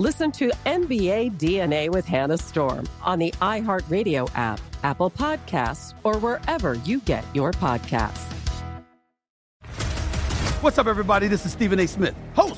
Listen to NBA DNA with Hannah Storm on the iHeartRadio app, Apple Podcasts, or wherever you get your podcasts. What's up, everybody? This is Stephen A. Smith, host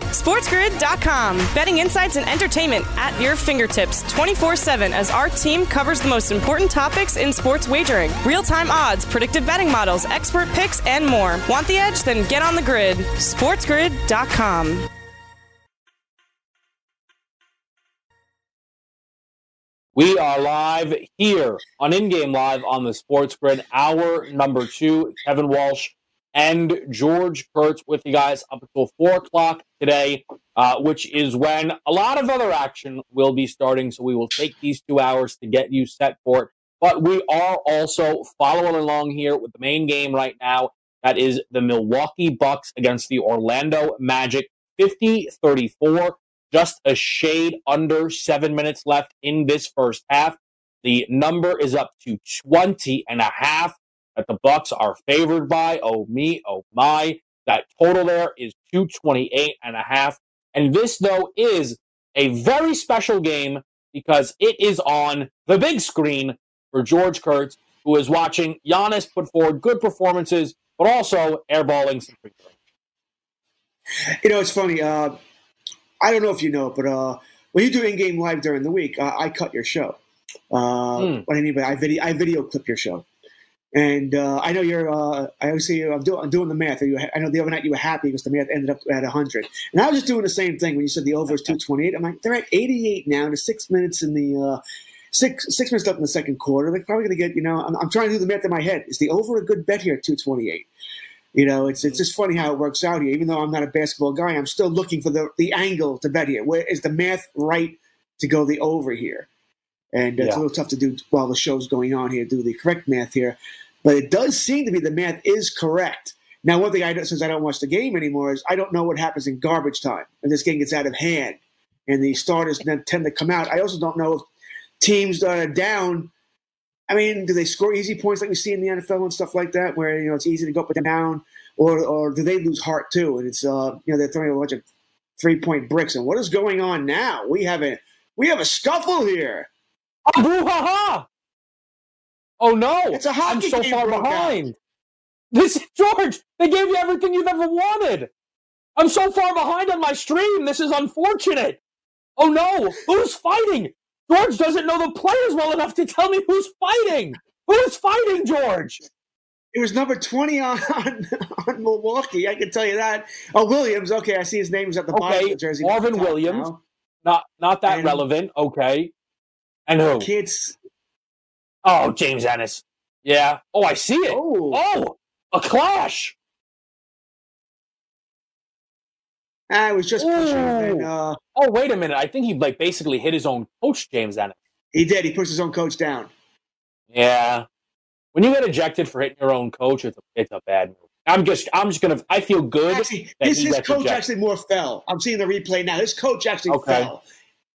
SportsGrid.com. Betting insights and entertainment at your fingertips 24 7 as our team covers the most important topics in sports wagering real time odds, predictive betting models, expert picks, and more. Want the edge? Then get on the grid. SportsGrid.com. We are live here on In Game Live on the Sports Grid, hour number two. Kevin Walsh and George Kurtz with you guys up until four o'clock today, uh, which is when a lot of other action will be starting. So we will take these two hours to get you set for it. But we are also following along here with the main game right now. That is the Milwaukee Bucks against the Orlando Magic, 50 34. Just a shade under seven minutes left in this first half. The number is up to 20 and a half that the Bucks are favored by. Oh me, oh my. That total there is 228 and a half. And this though is a very special game because it is on the big screen for George Kurtz, who is watching Giannis put forward good performances, but also airballing some free throws. You know, it's funny. Uh, I don't know if you know, but uh, when you do in-game live during the week, uh, I cut your show. Uh, mm. What I mean by I video, I video clip your show. And uh, I know you're. Uh, I you. I'm, do, I'm doing the math. You, I know the other night you were happy because the math ended up at 100. And I was just doing the same thing when you said the over is 228. I'm like, they're at 88 now. There's six minutes in the uh, six six minutes left in the second quarter. They're probably going to get. You know, I'm, I'm, trying to do the math in my head. Is the over a good bet here at 228? You know, it's it's just funny how it works out here. Even though I'm not a basketball guy, I'm still looking for the the angle to bet here. Where is the math right to go the over here? And uh, yeah. it's a little tough to do while the show's going on here. Do the correct math here. But it does seem to be the math is correct. Now, one thing I do, since I don't watch the game anymore is I don't know what happens in garbage time and this game gets out of hand and the starters then tend to come out. I also don't know if teams that are down. I mean, do they score easy points like we see in the NFL and stuff like that, where you know it's easy to go up and down, or or do they lose heart too? And it's uh you know they're throwing a bunch of three point bricks. And what is going on now? We have a we have a scuffle here. Abu ha ha! Oh no! It's a hockey I'm so game far behind. Out. This George, they gave you everything you've ever wanted. I'm so far behind on my stream. This is unfortunate. Oh no! Who's fighting? George doesn't know the players well enough to tell me who's fighting. Who's fighting, George? It was number 20 on, on, on Milwaukee. I can tell you that. Oh, Williams. Okay, I see his name's at the okay. bottom of the jersey. Marvin Williams. Now. Not not that and relevant. Okay. And who? Kids. Oh, James Ennis. Yeah. Oh, I see it. Oh, oh a clash. I was just pushing. And, uh, oh, wait a minute. I think he like basically hit his own coach, James Ennis. He did. He pushed his own coach down. Yeah. When you get ejected for hitting your own coach, it's a, it's a bad move. I'm just I'm just gonna I feel good. Actually, his, his coach ejected. actually more fell. I'm seeing the replay now. His coach actually okay. fell.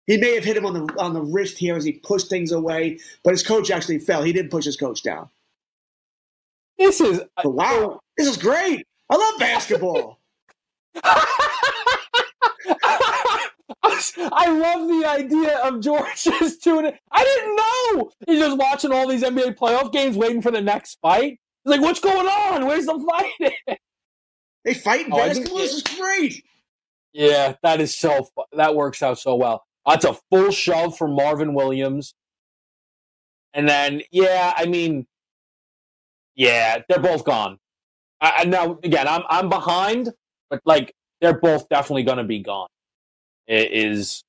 He may have hit him on the on the wrist here as he pushed things away, but his coach actually fell. He didn't push his coach down. This is uh, but wow. This is great. I love basketball. I love the idea of George just doing it. I didn't know. He's just watching all these NBA playoff games, waiting for the next fight. He's like, "What's going on? Where's the fight?" they fight oh, basketball. This is great. Yeah, that is so. That works out so well. That's a full shove from Marvin Williams, and then yeah, I mean, yeah, they're both gone. I, now again, I'm I'm behind, but like they're both definitely going to be gone. Is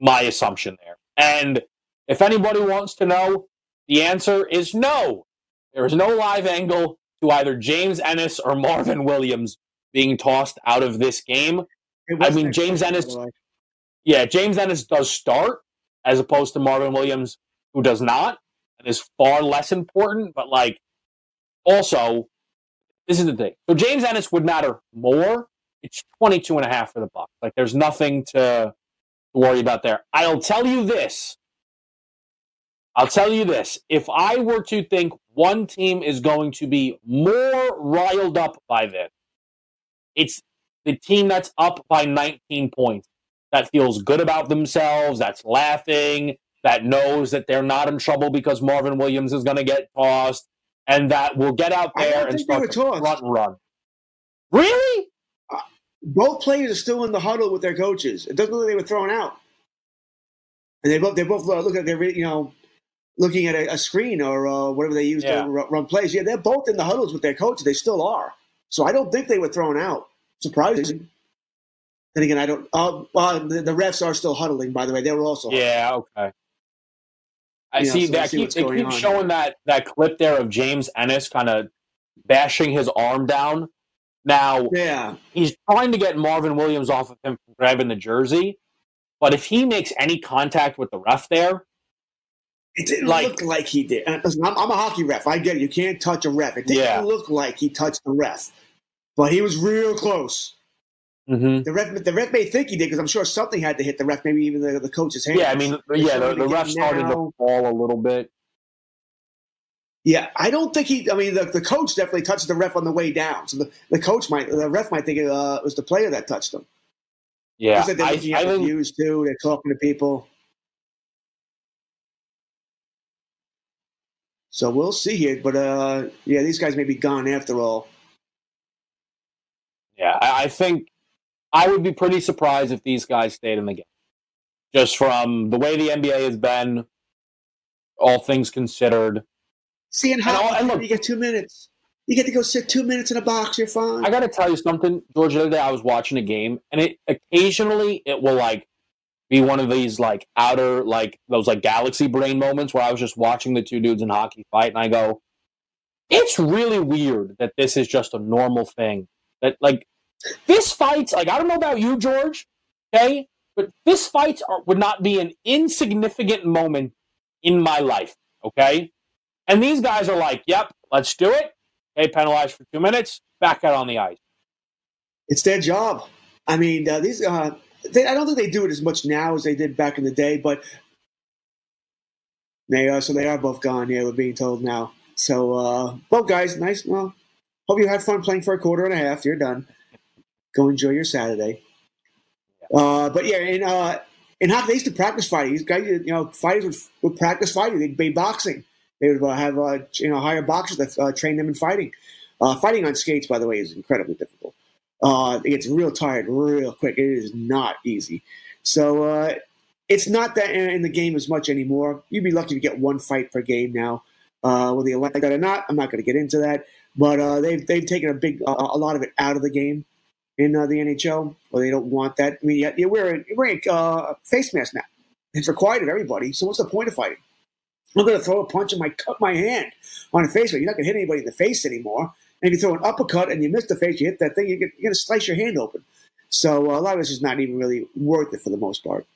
my assumption there. And if anybody wants to know, the answer is no. There is no live angle to either James Ennis or Marvin Williams being tossed out of this game. I mean, James Ennis. Yeah, James Ennis does start as opposed to Marvin Williams, who does not, and is far less important. But like, also, this is the thing. So James Ennis would matter more. It's 22 and a half for the Bucks. Like, there's nothing to worry about there. I'll tell you this. I'll tell you this. If I were to think one team is going to be more riled up by this, it's the team that's up by 19 points, that feels good about themselves, that's laughing, that knows that they're not in trouble because Marvin Williams is going to get tossed, and that will get out there and start to front run. Really? Uh, both players are still in the huddle with their coaches. It doesn't look like they were thrown out. And they both they both uh, look at their you know looking at a, a screen or uh, whatever they use yeah. to run plays. Yeah, they're both in the huddles with their coaches. They still are. So I don't think they were thrown out. Surprising. Then again, I don't. Uh, the, the, refs are still huddling. By the way, they were also. Yeah. Okay. I you see know, so that. Keep, they keep showing that that clip there of James Ennis kind of bashing his arm down. Now, yeah, he's trying to get Marvin Williams off of him from grabbing the jersey. But if he makes any contact with the ref there, it didn't like, look like he did. I'm, I'm, a hockey ref. I get it. You can't touch a ref. It didn't yeah. look like he touched the ref, but he was real close. Mm-hmm. The ref, the ref may think he did because I'm sure something had to hit the ref, maybe even the, the coach's hand. Yeah, I mean, yeah, the, the ref started now. to fall a little bit. Yeah, I don't think he. I mean, the, the coach definitely touched the ref on the way down. So the, the coach might, the ref might think uh, it was the player that touched him. Yeah, they're looking I, at I views too. They're talking to people. So we'll see here. But uh, yeah, these guys may be gone after all. Yeah, I think I would be pretty surprised if these guys stayed in the game. Just from the way the NBA has been, all things considered. See, and how and, and look, you get two minutes. You get to go sit two minutes in a box. You're fine. I got to tell you something, George. The other day I was watching a game, and it occasionally it will like be one of these like outer like those like galaxy brain moments where I was just watching the two dudes in hockey fight and I go, it's really weird that this is just a normal thing. That like this fights like I don't know about you, George, okay, but this fights are, would not be an insignificant moment in my life, okay. And these guys are like, "Yep, let's do it." Okay, penalized for two minutes, back out on the ice. It's their job. I mean, uh, these uh, they, I don't think they do it as much now as they did back in the day, but they are. So they are both gone. Yeah, we're being told now. So uh, both guys, nice. Well, hope you had fun playing for a quarter and a half. You're done. Go enjoy your Saturday. Uh, but yeah, in uh, in hockey, they used to practice fighting. These guys, you know, fighters would, would practice fighting. They'd be boxing. They would uh, have uh, you know hire boxers that uh, train them in fighting. Uh, fighting on skates, by the way, is incredibly difficult. Uh, it gets real tired real quick. It is not easy. So uh, it's not that in the game as much anymore. You'd be lucky to get one fight per game now. Uh, whether you like that or not, I'm not going to get into that. But uh, they've they've taken a big a lot of it out of the game in uh, the NHL, or they don't want that. I mean, yeah, you're wearing, you're wearing uh, face mask now. It's required of everybody. So what's the point of fighting? I'm going to throw a punch and my cut my hand on a face. You're not going to hit anybody in the face anymore. And if you throw an uppercut and you miss the face, you hit that thing, you get, you're going to slice your hand open. So uh, a lot of this is not even really worth it for the most part.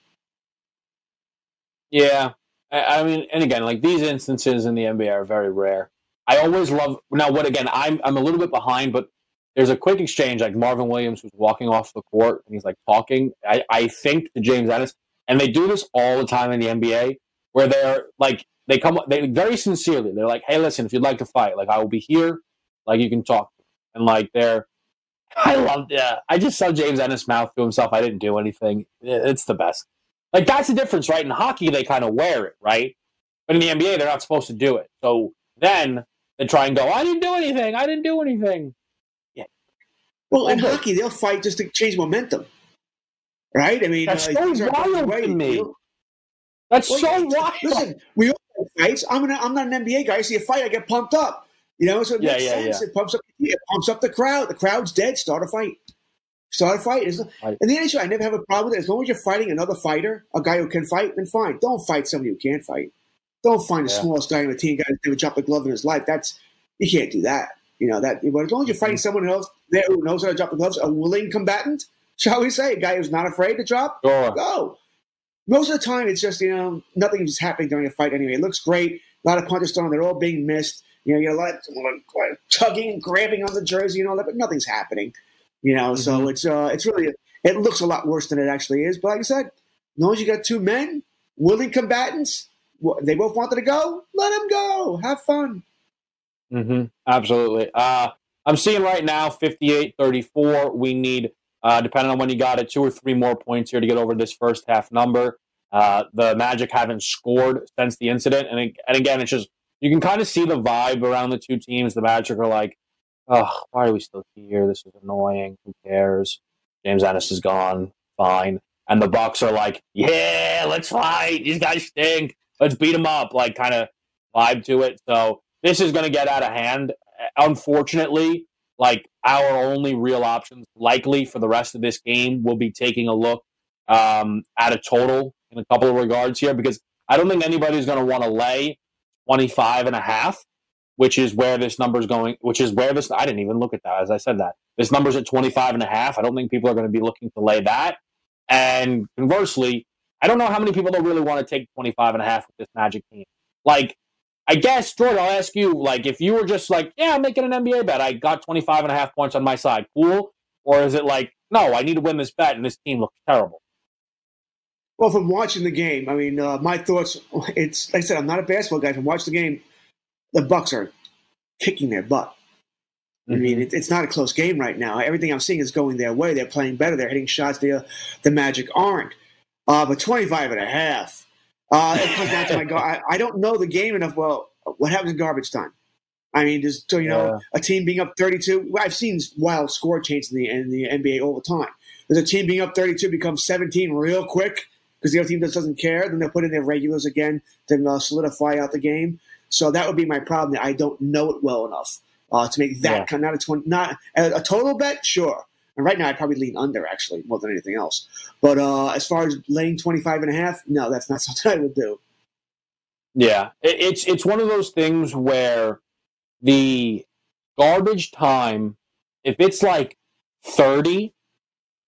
Yeah. I, I mean, and again, like these instances in the NBA are very rare. I always love now. What again? I'm I'm a little bit behind, but there's a quick exchange like Marvin Williams was walking off the court and he's like talking. I, I think to James Ennis, and they do this all the time in the NBA where they're like they come they very sincerely. They're like, "Hey, listen, if you'd like to fight, like I will be here. Like you can talk." And like they're, I love yeah. I just saw James Ennis mouth to himself. I didn't do anything. It's the best. Like that's the difference, right? In hockey, they kind of wear it, right? But in the NBA, they're not supposed to do it. So then they try and go, "I didn't do anything. I didn't do anything." Well, in hockey, they'll fight just to change momentum, right? I mean, that's uh, so wild to me. You know? That's well, so wild. Listen, we all have fights. I'm an, I'm not an NBA guy. I see a fight, I get pumped up. You know, so it yeah, makes yeah, sense. Yeah. It pumps up. It pumps up the crowd. The crowd's dead. Start a fight. Start a fight. And the NHL, I never have a problem with it. As long as you're fighting another fighter, a guy who can fight, then fine. Don't fight somebody who can't fight. Don't find the smallest guy on the team guy who's never dropped a glove in his life. That's you can't do that. You know that. But as long as you're fighting someone else there who knows how to drop the gloves, a willing combatant, shall we say, a guy who's not afraid to drop, sure. go most of the time it's just you know nothing is happening during a fight anyway. It looks great. A lot of punches thrown. They're all being missed. You know, you got a lot, of, tugging and grabbing on the jersey and all that, but nothing's happening. You know, mm-hmm. so it's uh, it's really it looks a lot worse than it actually is. But like I said, as long as you got two men, willing combatants, they both wanted to go. Let them go. Have fun. Mm-hmm. Absolutely. Uh, I'm seeing right now 58 34. We need uh, depending on when you got it, two or three more points here to get over this first half number. Uh, the Magic haven't scored since the incident, and and again, it's just you can kind of see the vibe around the two teams. The Magic are like, "Oh, why are we still here? This is annoying. Who cares? James Ennis is gone. Fine." And the Bucks are like, "Yeah, let's fight. These guys stink. Let's beat them up." Like, kind of vibe to it. So this is going to get out of hand. Unfortunately, like our only real options likely for the rest of this game will be taking a look um, at a total in a couple of regards here because I don't think anybody's going to want to lay 25 and a half, which is where this number is going, which is where this, I didn't even look at that as I said that. This number's at 25 and a half. I don't think people are going to be looking to lay that. And conversely, I don't know how many people don't really want to take 25 and a half with this Magic team. Like, I guess, George, I'll ask you, like, if you were just like, yeah, I'm making an NBA bet. I got 25 and a half points on my side. Cool. Or is it like, no, I need to win this bet and this team looks terrible? Well, from watching the game, I mean, uh, my thoughts, it's, like I said, I'm not a basketball guy. From watching the game, the Bucks are kicking their butt. Mm-hmm. I mean, it, it's not a close game right now. Everything I'm seeing is going their way. They're playing better. They're hitting shots. The, the Magic aren't. Uh, but 25 and a half, uh, it comes down to my I, I, don't know the game enough. Well, what happens in garbage time? I mean, just so you know, yeah. a team being up 32. I've seen wild score changes in the, in the NBA all the time. There's a team being up 32 becomes 17 real quick because the other team just doesn't care. Then they'll put in their regulars again to uh, solidify out the game. So that would be my problem. I don't know it well enough uh, to make that yeah. kind. Not a 20, not a, a total bet, sure. And right now, I'd probably lean under actually more than anything else. But uh, as far as laying 25 and a half, no, that's not something I would do. Yeah, it's it's one of those things where the garbage time, if it's like 30,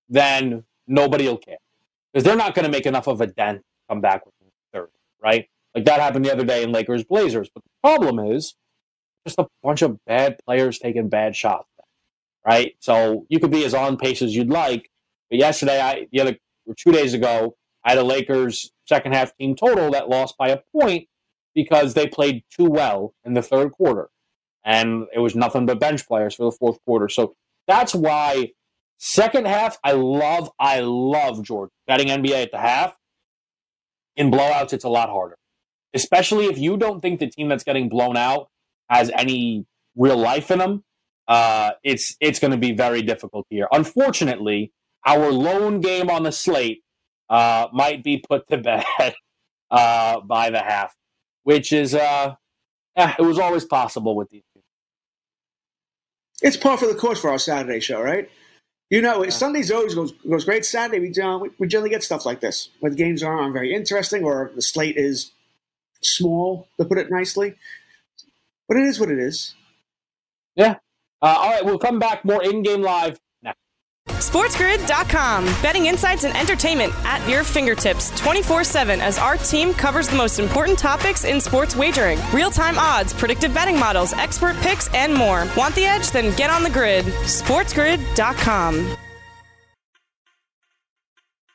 then nobody will care because they're not going to make enough of a dent come back with 30, right? Like that happened the other day in Lakers Blazers. But the problem is just a bunch of bad players taking bad shots right? So you could be as on pace as you'd like. But yesterday, I the other or two days ago, I had a Lakers second half team total that lost by a point because they played too well in the third quarter, and it was nothing but bench players for the fourth quarter. So that's why second half, I love, I love George betting NBA at the half. In blowouts, it's a lot harder, especially if you don't think the team that's getting blown out has any real life in them uh, it's it's going to be very difficult here. Unfortunately, our lone game on the slate uh, might be put to bed uh, by the half, which is uh, eh, it was always possible with these. Two. It's par for the course for our Saturday show, right? You know, yeah. Sundays always goes goes great. Saturday, we, uh, we generally get stuff like this, where the games aren't very interesting or the slate is small, to put it nicely. But it is what it is. Yeah, uh, all right, we'll come back more in game live next. SportsGrid.com. Betting insights and entertainment at your fingertips 24 7 as our team covers the most important topics in sports wagering real time odds, predictive betting models, expert picks, and more. Want the edge? Then get on the grid. SportsGrid.com.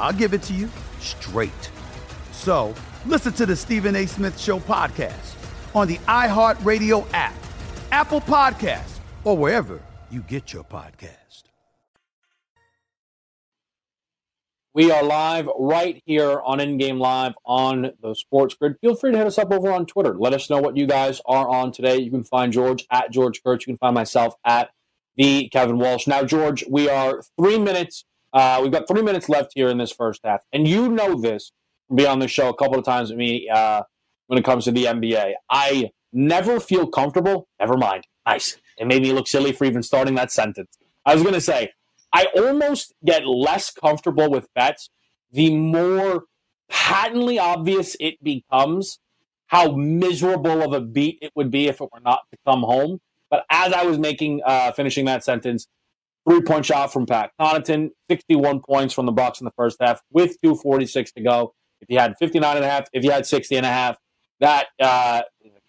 I'll give it to you straight. So listen to the Stephen A. Smith Show podcast on the iHeartRadio app, Apple Podcasts, or wherever you get your podcast. We are live right here on In Game Live on the Sports Grid. Feel free to hit us up over on Twitter. Let us know what you guys are on today. You can find George at George Kurtz. You can find myself at the Kevin Walsh. Now, George, we are three minutes. Uh, we've got three minutes left here in this first half, and you know this being on the show a couple of times with me uh, when it comes to the NBA. I never feel comfortable. Never mind. Nice. It made me look silly for even starting that sentence. I was going to say I almost get less comfortable with bets the more patently obvious it becomes how miserable of a beat it would be if it were not to come home. But as I was making uh, finishing that sentence, three point shot from Pat Connaughton, 61 points from the Bucks in the first half with 246 to go. If you had 59 and a half, if you had 60 and a half, that uh,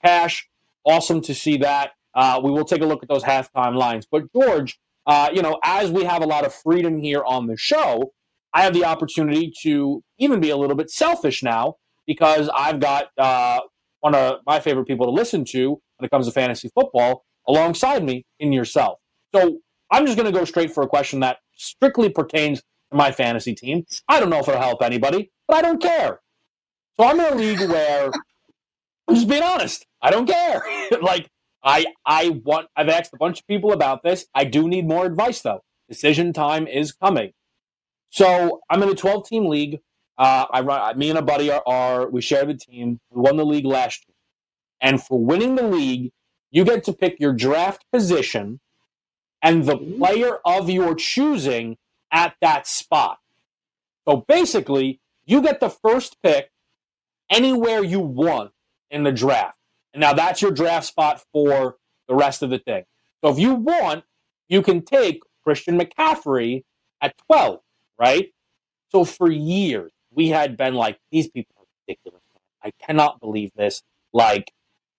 cash, awesome to see that. Uh, we will take a look at those halftime lines. But George, uh, you know, as we have a lot of freedom here on the show, I have the opportunity to even be a little bit selfish now because I've got uh, one of my favorite people to listen to when it comes to fantasy football alongside me in yourself. So I'm just going to go straight for a question that strictly pertains to my fantasy team. I don't know if it'll help anybody, but I don't care. So I'm in a league where I'm just being honest. I don't care. like I I want I've asked a bunch of people about this. I do need more advice though. Decision time is coming. So I'm in a 12 team league. Uh, I run. Me and a buddy are, are we share the team. We won the league last year, and for winning the league, you get to pick your draft position and the mm-hmm. player of your choosing at that spot. So basically, you get the first pick anywhere you want in the draft. And now that's your draft spot for the rest of the thing. So if you want, you can take Christian McCaffrey at 12, right? So for years, we had been like, these people are ridiculous. I cannot believe this. Like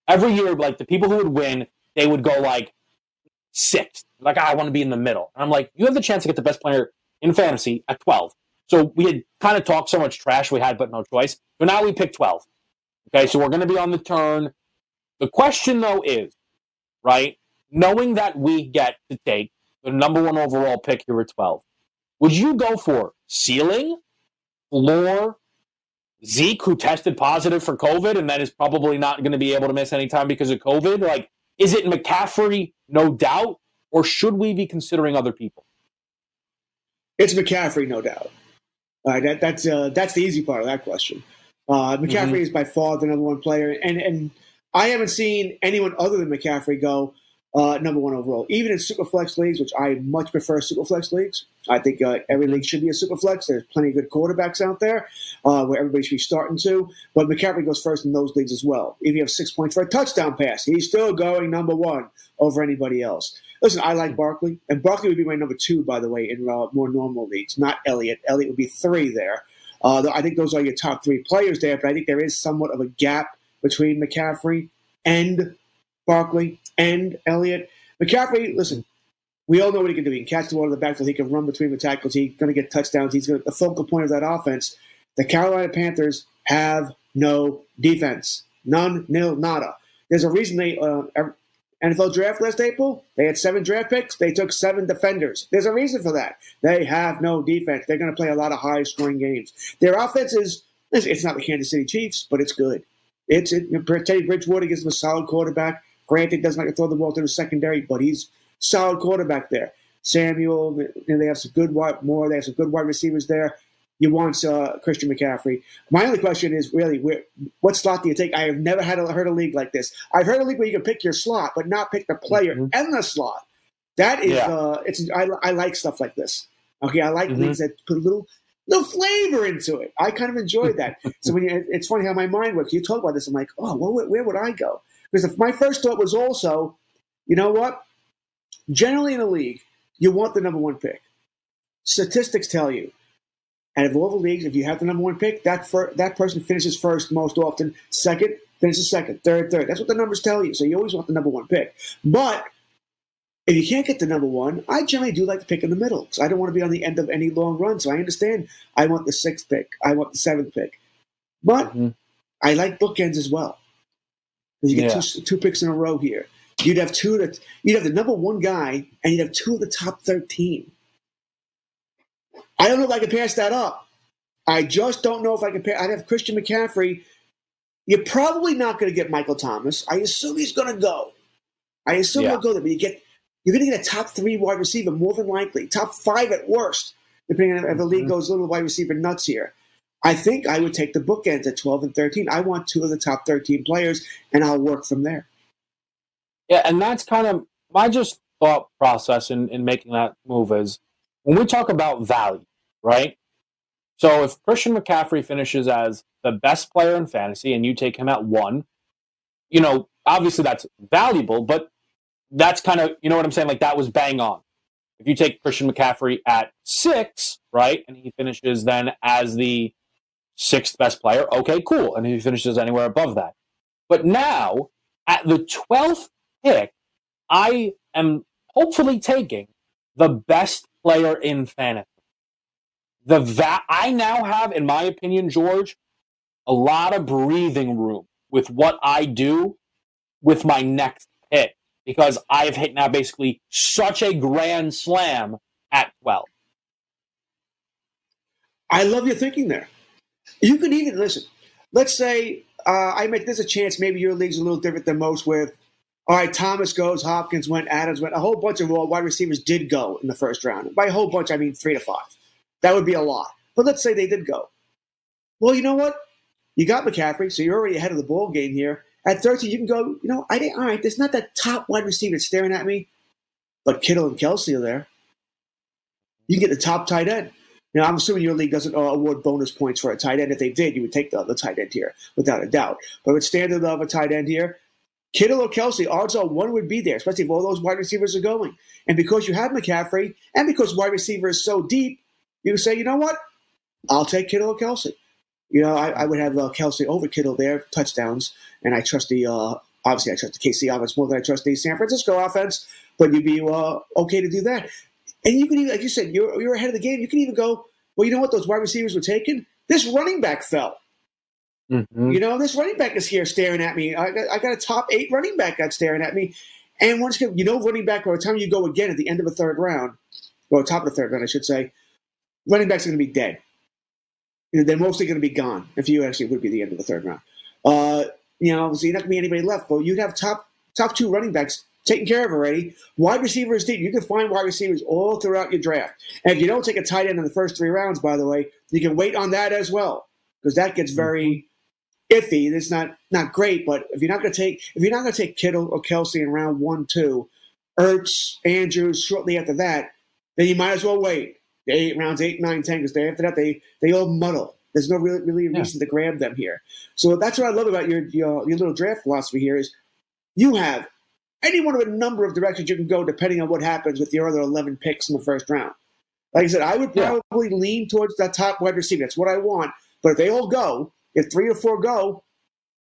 every year, like the people who would win, they would go like sixth. Like, ah, I want to be in the middle. And I'm like, you have the chance to get the best player in fantasy at 12. So we had kind of talked so much trash we had, but no choice. So now we pick 12. Okay, so we're going to be on the turn. The question, though, is right, knowing that we get to take the number one overall pick here at 12, would you go for ceiling, floor, Zeke, who tested positive for COVID and then is probably not going to be able to miss any time because of COVID? Like, is it McCaffrey, no doubt, or should we be considering other people? It's McCaffrey, no doubt. All right, that, that's uh, that's the easy part of that question. Uh, McCaffrey mm-hmm. is by far the number one player, and and I haven't seen anyone other than McCaffrey go uh, number one overall. Even in superflex leagues, which I much prefer superflex leagues. I think uh, every league should be a superflex. There's plenty of good quarterbacks out there uh, where everybody should be starting to. But McCaffrey goes first in those leagues as well. If you have six points for a touchdown pass, he's still going number one over anybody else. Listen, I like Barkley, and Barkley would be my number two, by the way, in uh, more normal leagues. Not Elliott. Elliott would be three there. Uh, I think those are your top three players there, but I think there is somewhat of a gap between McCaffrey and Barkley and Elliott. McCaffrey, listen, we all know what he can do. He can catch the ball in the backfield. He can run between the tackles. He's going to get touchdowns. He's going to the focal point of that offense. The Carolina Panthers have no defense. None, nil, nada. There's a reason they uh, NFL draft last April, they had seven draft picks. They took seven defenders. There's a reason for that. They have no defense. They're going to play a lot of high scoring games. Their offense is, it's not the Kansas City Chiefs, but it's good. It's it, Teddy Bridgewater gives them a solid quarterback. Granted, doesn't like to throw the ball to the secondary, but he's solid quarterback there. Samuel, and they have some good wide more. They have some good wide receivers there. You want uh, Christian McCaffrey. My only question is really, where, what slot do you take? I have never had a, heard a league like this. I've heard a league where you can pick your slot, but not pick the player mm-hmm. and the slot. That is, yeah. uh, it's I, I, like stuff like this. Okay, I like mm-hmm. leagues that put a little little flavor into it. I kind of enjoy that. so when you, it's funny how my mind works. You talk about this, I'm like, oh, well, where would I go? Because if my first thought was also, you know what? Generally in a league, you want the number one pick. Statistics tell you And of all the leagues, if you have the number one pick, that fir- that person finishes first most often. Second finishes second. Third, third. That's what the numbers tell you. So you always want the number one pick. But if you can't get the number one, I generally do like to pick in the middle. So I don't want to be on the end of any long run. So I understand I want the sixth pick. I want the seventh pick. But mm-hmm. I like bookends as well. You get yeah. two, two picks in a row here. You'd have two that you'd have the number one guy and you'd have two of the top thirteen. I don't know if I can pass that up. I just don't know if I can pass. I'd have Christian McCaffrey. You're probably not going to get Michael Thomas. I assume he's going to go. I assume yeah. he'll go there, but you get you're going to get a top three wide receiver more than likely, top five at worst, depending on if the league mm-hmm. goes a little wide receiver nuts here. I think I would take the bookends at 12 and 13. I want two of the top 13 players, and I'll work from there. Yeah, and that's kind of my just thought process in, in making that move is when we talk about value, right? So if Christian McCaffrey finishes as the best player in fantasy and you take him at one, you know, obviously that's valuable, but that's kind of, you know what I'm saying? Like that was bang on. If you take Christian McCaffrey at six, right, and he finishes then as the sixth best player, okay, cool. And he finishes anywhere above that. But now, at the 12th pick, I am hopefully taking the best player in fantasy. The va- I now have, in my opinion, George, a lot of breathing room with what I do with my next pick because I have hit now basically such a grand slam at 12. I love your thinking there. You could even listen. Let's say uh, I make this a chance. Maybe your league's a little different than most. With all right, Thomas goes, Hopkins went, Adams went. A whole bunch of wide receivers did go in the first round. By a whole bunch, I mean three to five. That would be a lot. But let's say they did go. Well, you know what? You got McCaffrey, so you're already ahead of the ball game here. At 13, you can go, you know, I didn't, all right, there's not that top wide receiver staring at me, but Kittle and Kelce are there. You get the top tight end. Now, I'm assuming your league doesn't uh, award bonus points for a tight end. If they did, you would take the, the tight end here, without a doubt. But with standard of a tight end here, Kittle or Kelce, odds are one would be there, especially if all those wide receivers are going. And because you have McCaffrey, and because wide receiver is so deep, you say, you know what? I'll take Kittle or Kelce. You know, I, I would have uh, Kelce over Kittle there, touchdowns, and I trust the uh, obviously I trust the KC offense more than I trust the San Francisco offense. But you'd be uh, okay to do that. And you can even, like you said, you're, you're ahead of the game. You can even go, well, you know what? Those wide receivers were taken. This running back fell. Mm-hmm. You know, this running back is here staring at me. I got, I got a top eight running back that's staring at me. And once again, you know, running back, by the time you go again at the end of the third round, or top of the third round, I should say, running backs are going to be dead. you know, they're mostly going to be gone. If you actually would be the end of the third round. Uh, you know, so you're not going to be anybody left. But you'd have top top two running backs taken care of already. Wide receivers deep. You can find wide receivers all throughout your draft. And if you don't take a tight end in the first three rounds, by the way, you can wait on that as well because that gets very mm-hmm. iffy. It's not not great. But if you're not going to take if you're not going to take Kittle or Kelce in round one, two, Ertz, Andrews shortly after that, then you might as well wait. Eight rounds, eight, nine, ten, because after that they they all muddle. There's no really, really reason to grab them here. So that's what I love about your, your your little draft philosophy here is you have any one of a number of directions you can go depending on what happens with your other 11 picks in the first round. Like I said, I would probably yeah. lean towards that top wide receiver. That's what I want. But if they all go, if three or four go,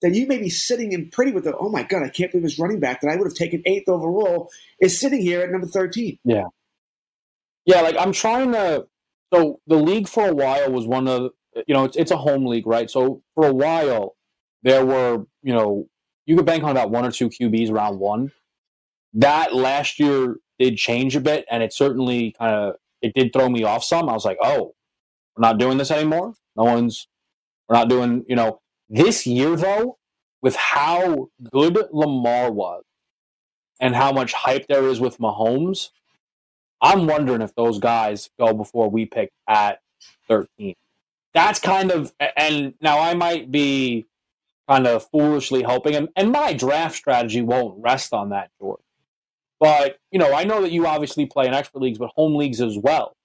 then you may be sitting in pretty with the, oh my God, I can't believe this running back that I would have taken eighth overall is sitting here at number 13. Yeah. Yeah, like I'm trying to. So the league for a while was one of, you know, it's, it's a home league, right? So for a while, there were, you know, you could bank on about one or two QBs round one. That last year did change a bit, and it certainly kind of it did throw me off some. I was like, oh, we're not doing this anymore. No one's we're not doing, you know, this year though, with how good Lamar was and how much hype there is with Mahomes, I'm wondering if those guys go before we pick at 13. That's kind of, and now I might be kind of foolishly hoping, and, and my draft strategy won't rest on that, George. But, you know, I know that you obviously play in expert leagues, but home leagues as well.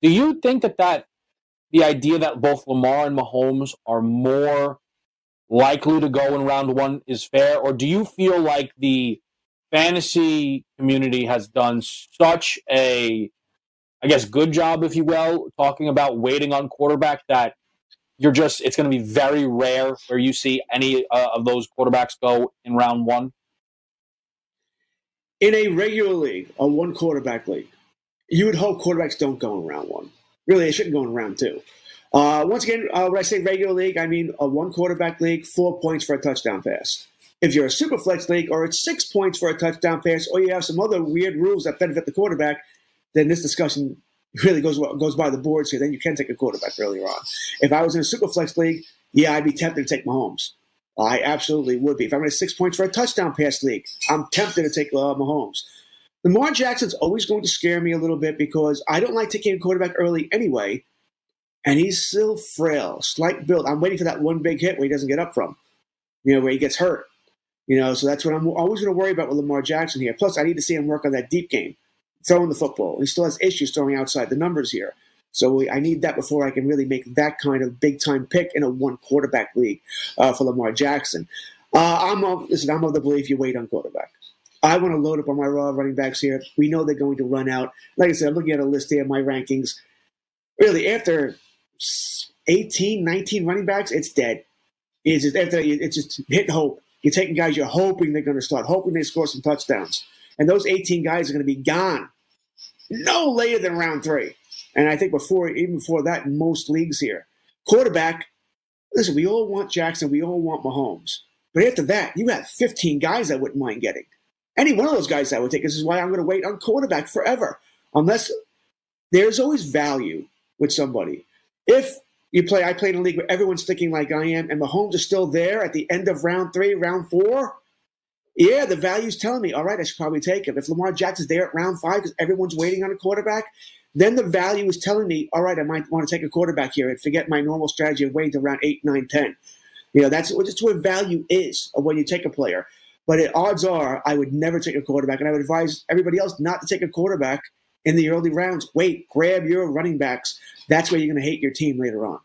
Do you think that that the idea that both Lamar and Mahomes are more likely to go in round one is fair? Or do you feel like the fantasy community has done such a, I guess, good job, if you will, talking about waiting on quarterback that you're just, it's going to be very rare where you see any uh, of those quarterbacks go in round one? In a regular league, a one quarterback league, you would hope quarterbacks don't go in round one. Really, they shouldn't go in round two. Uh, once again, uh, when I say regular league, I mean a one quarterback league, four points for a touchdown pass. If you're a super flex league, or it's six points for a touchdown pass, or you have some other weird rules that benefit the quarterback, then this discussion really goes goes by the boards here. Then you can take a quarterback earlier on. If I was in a super flex league, yeah, I'd be tempted to take Mahomes. I absolutely would be. If I'm in a six points for a touchdown pass league, I'm tempted to take uh, Mahomes. Lamar Jackson's always going to scare me a little bit because I don't like taking a quarterback early anyway, and he's still frail, slight build. I'm waiting for that one big hit where he doesn't get up from, you know, where he gets hurt. You know, so that's what I'm always going to worry about with Lamar Jackson here. Plus, I need to see him work on that deep game, throwing the football. He still has issues throwing outside the numbers here. So I need that before I can really make that kind of big time pick in a one quarterback league uh, for Lamar Jackson. Uh, I'm of, listen. I'm of the belief you wait on quarterback. I want to load up on my raw running backs here. We know they're going to run out. Like I said, I'm looking at a list here, of my rankings. Really, after 18, 19 running backs, it's dead. It's just, after, it's just hit hope. You're taking guys you're hoping they're going to start, hoping they score some touchdowns. And those 18 guys are going to be gone no later than round three. And I think before, even before that, most leagues here. Quarterback, listen, we all want Jackson, we all want Mahomes. But after that, you have 15 guys I wouldn't mind getting. Any one of those guys I would take. This is why I'm going to wait on quarterback forever. Unless there's always value with somebody. If you play, I play in a league where everyone's thinking like I am, and Mahomes is still there at the end of round three, round four. Yeah, the value's telling me, all right, I should probably take him. If Lamar Jackson's there at round five because everyone's waiting on a quarterback, then the value is telling me, all right, I might want to take a quarterback here and forget my normal strategy of waiting to round eight, nine, ten. You know, that's just where value is when you take a player. But it, odds are, I would never take a quarterback, and I would advise everybody else not to take a quarterback in the early rounds. Wait, grab your running backs. That's where you're going to hate your team later on.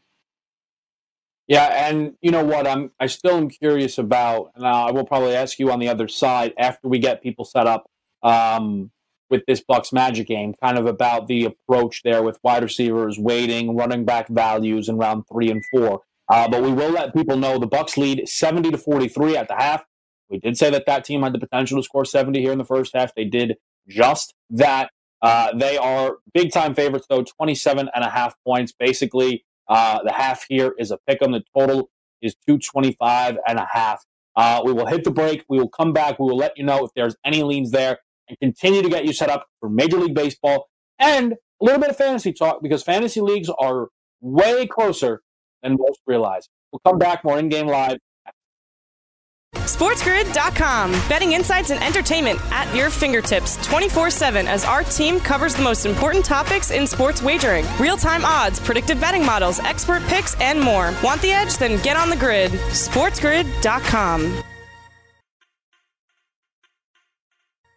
Yeah, and you know what? I'm I still am curious about, and I will probably ask you on the other side after we get people set up um, with this Bucks Magic game, kind of about the approach there with wide receivers waiting, running back values in round three and four. Uh, but we will let people know the Bucks lead 70 to 43 at the half. We did say that that team had the potential to score 70 here in the first half. They did just that. Uh, they are big time favorites, though, 27 and a half points. Basically, uh, the half here is a pick on the total is 225 and a half. Uh, we will hit the break. We will come back. We will let you know if there's any leans there and continue to get you set up for Major League Baseball and a little bit of fantasy talk because fantasy leagues are way closer than most realize. We'll come back more in game live. SportsGrid.com. Betting insights and entertainment at your fingertips 24 7 as our team covers the most important topics in sports wagering real time odds, predictive betting models, expert picks, and more. Want the edge? Then get on the grid. SportsGrid.com.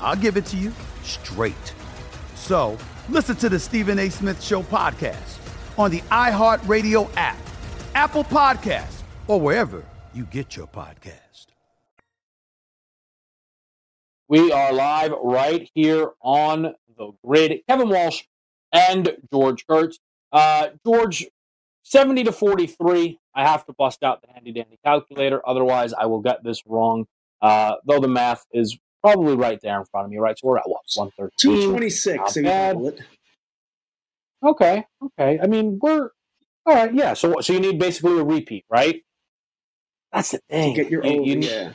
I'll give it to you straight. So listen to the Stephen A. Smith Show podcast on the iHeartRadio app, Apple Podcasts, or wherever you get your podcast. We are live right here on the grid. Kevin Walsh and George Kurtz. Uh, George, 70 to 43. I have to bust out the handy dandy calculator. Otherwise, I will get this wrong. Uh, though the math is probably right there in front of me, right? So we're at what, 113? 226. if you call it. Okay, okay. I mean, we're all right. Yeah. So, so you need basically a repeat, right? That's the thing. To get your You- own, you- yeah.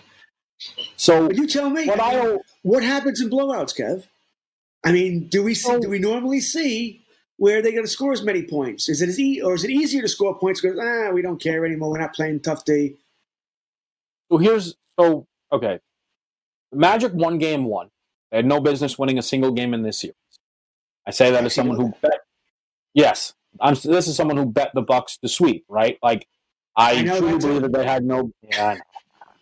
So But you tell me. What I mean, what happens in blowouts, Kev? I mean, do we see, do we normally see where they're going to score as many points? Is it as e- or is it easier to score points because ah we don't care anymore? We're not playing tough D. So here's so okay. Magic won game one. They had no business winning a single game in this series. I say that as someone who bet. Yes, I'm. This is someone who bet the Bucks to sweep. Right? Like I, I truly believe that they had no. Yeah,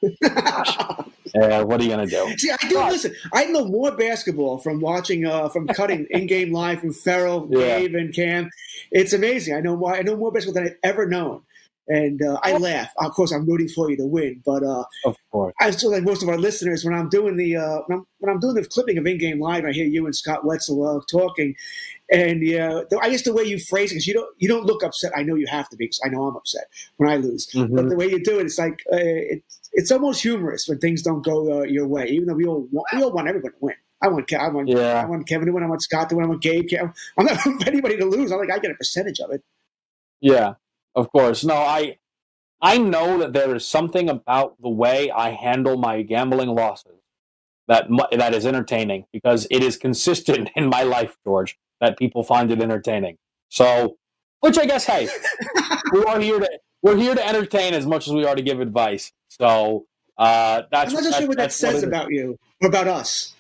I know. Yeah, what are you gonna do? See, I do listen. I know more basketball from watching, uh, from cutting in-game live from Farrell, Yeah. Dave, and Cam. It's amazing. I know more. I know more basketball than I've ever known, and uh, I laugh. Of course, I'm rooting for you to win, but uh, Of course. I feel like most of our listeners when I'm doing the uh, when, I'm, when I'm doing the clipping of in-game live. I hear you and Scott Wetzel uh, talking, and yeah, the, I guess the way you phrase it, because you don't you don't look upset. I know you have to be, because I know I'm upset when I lose. Mhm. But the way you do it, it's like uh, it's it's almost humorous when things don't go uh, your way. Even though we all want, we all want everyone to win. I want Ke- I want Yeah. I want Kevin to win. I want Scott to win. I want Gabe. to- I'm not for anybody to lose. I'm like I get a percentage of it. Yeah, of course. No, I I know that there is something about the way I handle my gambling losses that that is entertaining because it is consistent in my life, George. That people find it entertaining. So, which I guess, hey, we are here to we're here to entertain as much as we are to give advice. So uh, that's I'm not just sure what that that's what says about you or about us.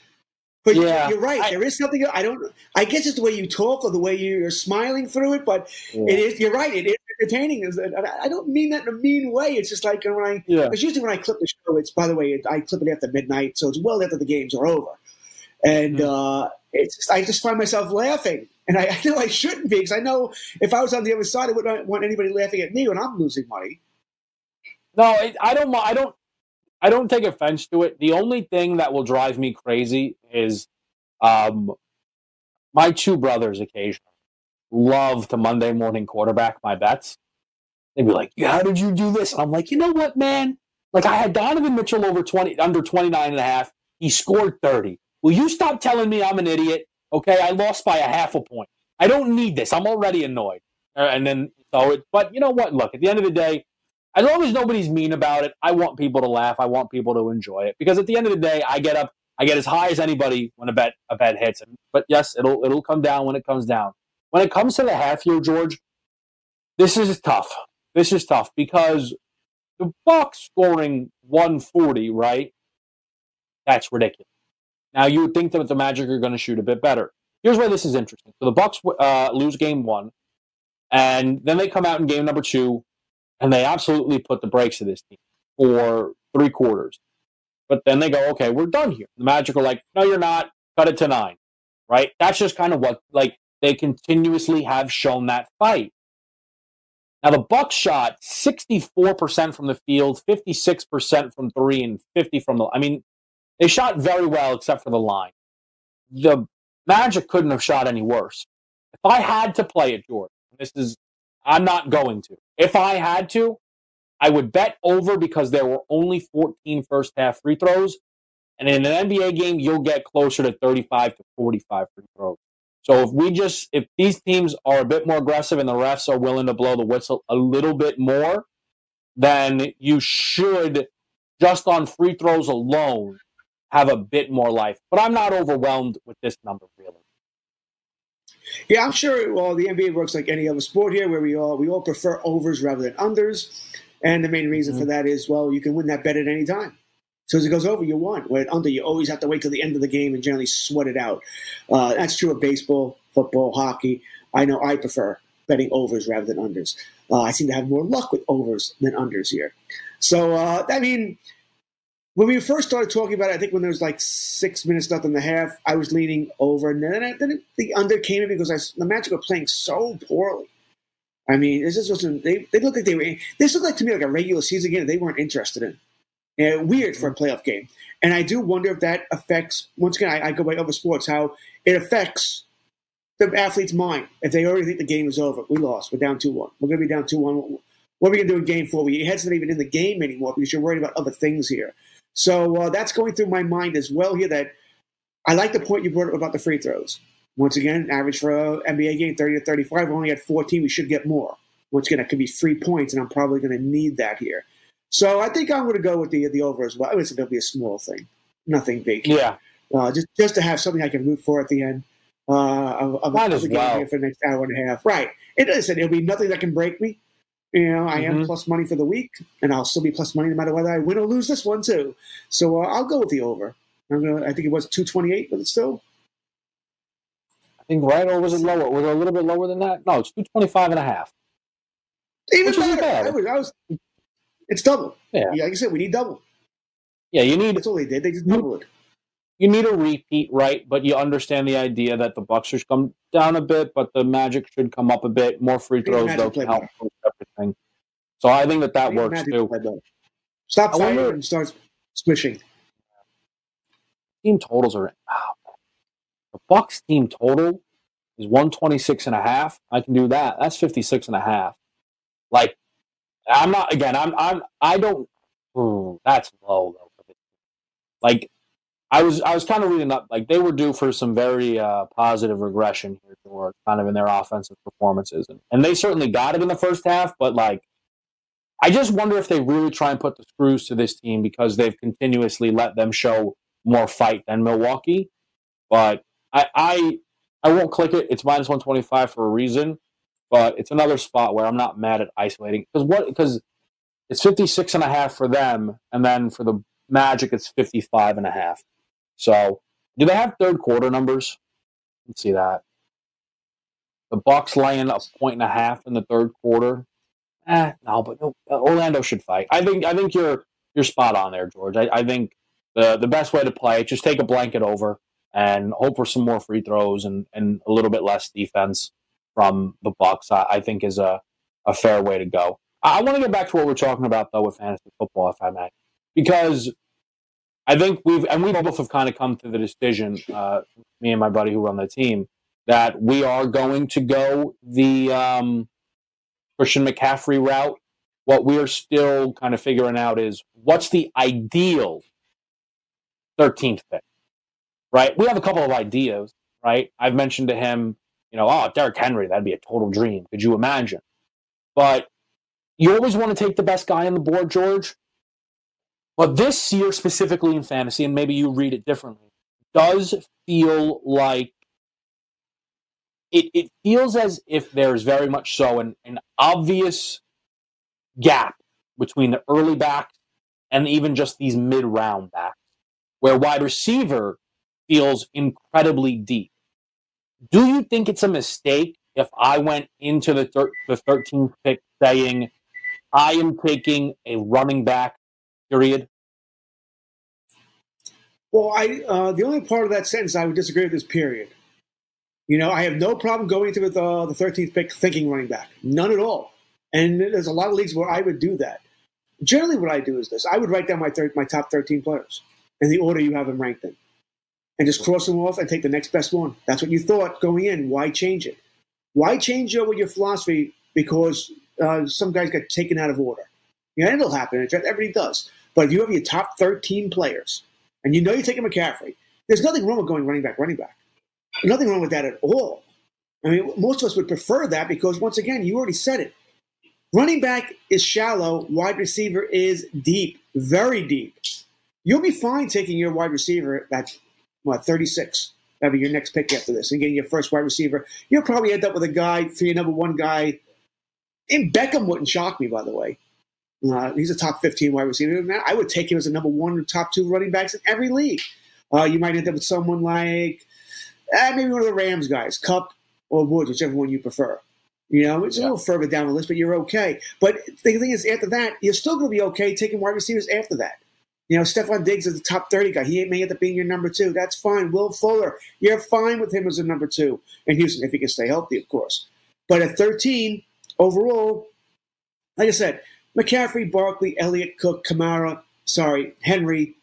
But Yeah, you're right. I- there is something. I don't. I guess it's the way you talk or the way you're smiling through it. But Yeah. it is. You're right. It is entertaining. Is I I don't mean that in a mean way. It's just like when I. Yeah. It's usually when I clip the show. It's by the way. It, I clip it after midnight, so it's well after the games are over. And Mm-hmm. uh, it's just, I just find myself laughing, and I, I know I shouldn't be because I know if I was on the other side, I wouldn't want anybody laughing at me when I'm losing money. No, it, I don't. I don't. I don't take offense to it. The only thing that will drive me crazy is um, my two brothers occasionally love to Monday morning quarterback my bets. They'd be like, yeah, how did you do this? And I'm like, you know what, man? Like I had Donovan Mitchell over 20, under 29 and a half. He scored 30. Will you stop telling me I'm an idiot? Okay, I lost by a half a point. I don't need this. I'm already annoyed. Uh, and then, so it, but you know what? Look, at the end of the day, as long as nobody's mean about it, I want people to laugh. I want people to enjoy it because at the end of the day, I get up, I get as high as anybody when a bet a bet hits. But yes, it'll it'll come down when it comes down. When it comes to the half year, George, this is tough. This is tough because the Bucks scoring 140, right? That's ridiculous. Now you would think that the Magic are going to shoot a bit better. Here's why this is interesting. So the Bucks uh, lose game one, and then they come out in game number two, and they absolutely put the brakes to this team for three quarters. But then they go, okay, we're done here. The Magic are like, no, you're not. Cut it to nine, right? That's just kind of what like they continuously have shown that fight. Now the Bucks shot 64% from the field, 56% from three, and 50 from the. I mean, they shot very well except for the line. The Magic couldn't have shot any worse. If I had to play it, George, this is I'm not going to. If I had to, I would bet over because there were only 14 first half free throws. And in an NBA game, you'll get closer to 35 to 45 free throws. So if we just if these teams are a bit more aggressive and the refs are willing to blow the whistle a little bit more, then you should just on free throws alone have a bit more life. But I'm not overwhelmed with this number really. Yeah, I'm sure. Well, the NBA works like any other sport here, where we all we all prefer overs rather than unders, and the main reason mm-hmm. for that is well, you can win that bet at any time. So as it goes over, you won. When under, you always have to wait till the end of the game and generally sweat it out. Uh, that's true of baseball, football, hockey. I know I prefer betting overs rather than unders. Uh, I seem to have more luck with overs than unders here. So uh, I mean, when we first started talking about it, I think when there was like six minutes left in the half, I was leaning over, and then, then the under came in because I, the Magic were playing so poorly. I mean, this just wasn't. They, they looked like they were. This looked like to me like a regular season game they weren't interested in. Weird for a playoff game. And I do wonder if that affects, once again, I, I go by other sports, how it affects the athlete's mind. If they already think the game is over, we lost, we're down 2 1. We're going to be down 2 1. What are we going to do in game four? Your head's not even in the game anymore because you're worried about other things here. So uh, that's going through my mind as well here that I like the point you brought up about the free throws. Once again, average for an NBA game, 30 to 35. We only had 14. We should get more. Once again, that could be three points, and I'm probably going to need that here. So I think I'm going to go with the the over as well. I would it'll be a small thing, nothing big. Yeah, uh, just just to have something I can root for at the end uh, of, of, Might of the well. game for the next hour and a half. Right. It listen, it'll be nothing that can break me. You know, I mm-hmm. am plus money for the week, and I'll still be plus money no matter whether I win or lose this one too. So uh, I'll go with the over. I'm gonna. I think it was 228, but it's still. I think right, or was it lower? Was it a little bit lower than that? No, it's 225 and a half. Even better. I was, I was it's double. Yeah. yeah. Like I said, we need double. Yeah, you need. That's all they did. They just doubled it. You need a repeat, right? But you understand the idea that the Bucks should come down a bit, but the Magic should come up a bit. More free throws, though, can help everything. So I think that that works too. Stop fighting wonder, and start squishing. Team totals are. Oh, the Bucks team total is 126 and a half. I can do that. That's 56 and a half. Like I'm not again. I'm I'm I don't. Ooh, that's low though. Like I was I was kind of reading up. Like they were due for some very uh, positive regression here, kind of in their offensive performances, and, and they certainly got it in the first half. But like, I just wonder if they really try and put the screws to this team because they've continuously let them show more fight than Milwaukee. But I I I won't click it. It's minus one twenty five for a reason but it's another spot where I'm not mad at isolating because what because it's 56 and a half for them and then for the Magic it's 55 and a half. So, do they have third quarter numbers? Let's see that. The Bucks laying a point and a half in the third quarter. Eh, no, but no, Orlando should fight. I think I think you're you're spot on there, George. I, I think the the best way to play just take a blanket over and hope for some more free throws and, and a little bit less defense from the Bucks. I, I think is a, a fair way to go. I, I want to get back to what we're talking about though with fantasy football, if I may. because I think we've and we both have kind of come to the decision, uh, me and my buddy who run the team, that we are going to go the um, Christian McCaffrey route. What we're still kind of figuring out is what's the ideal 13th pick, right? We have a couple of ideas, right? I've mentioned to him, you know, oh, Derrick Henry, that'd be a total dream. Could you imagine? But you always want to take the best guy on the board, George. But this year, specifically in fantasy, and maybe you read it differently, does feel like it, it feels as if there's very much so an, an obvious gap between the early backs and even just these mid round backs, where wide receiver feels incredibly deep. Do you think it's a mistake if I went into the, thir- the 13th pick saying, I am taking a running back, period? Well, I uh, the only part of that sentence I would disagree with is period. You know, I have no problem going into the, uh, the 13th pick thinking running back. None at all. And there's a lot of leagues where I would do that. Generally, what I do is this I would write down my, thir- my top 13 players in the order you have them ranked in and just cross them off and take the next best one. That's what you thought going in. Why change it? Why change over your philosophy because uh, some guys got taken out of order? Yeah, it'll happen. Everybody does. But if you have your top 13 players and you know you're taking McCaffrey, there's nothing wrong with going running back, running back. Nothing wrong with that at all. I mean, most of us would prefer that because, once again, you already said it. Running back is shallow, wide receiver is deep, very deep. You'll be fine taking your wide receiver at what, 36. That'll be your next pick after this, and getting your first wide receiver. You'll probably end up with a guy for your number one guy. And Beckham wouldn't shock me, by the way. Uh, he's a top 15 wide receiver. I would take him as a number one or top two running backs in every league. Uh, you might end up with someone like eh, maybe one of the Rams guys, Kupp or Woods, whichever one you prefer. You know, it's yeah. a little further down the list, but you're okay. But the thing is, after that, you're still going to be okay taking wide receivers after that. You know, Stefon Diggs is the top 30 guy. He may end up being your number two. That's fine. Will Fuller, you're fine with him as a number two in Houston, if he can stay healthy, of course. But at 13, overall, like I said, McCaffrey, Barkley, Elliott, Cook, Kamara, sorry, Henry,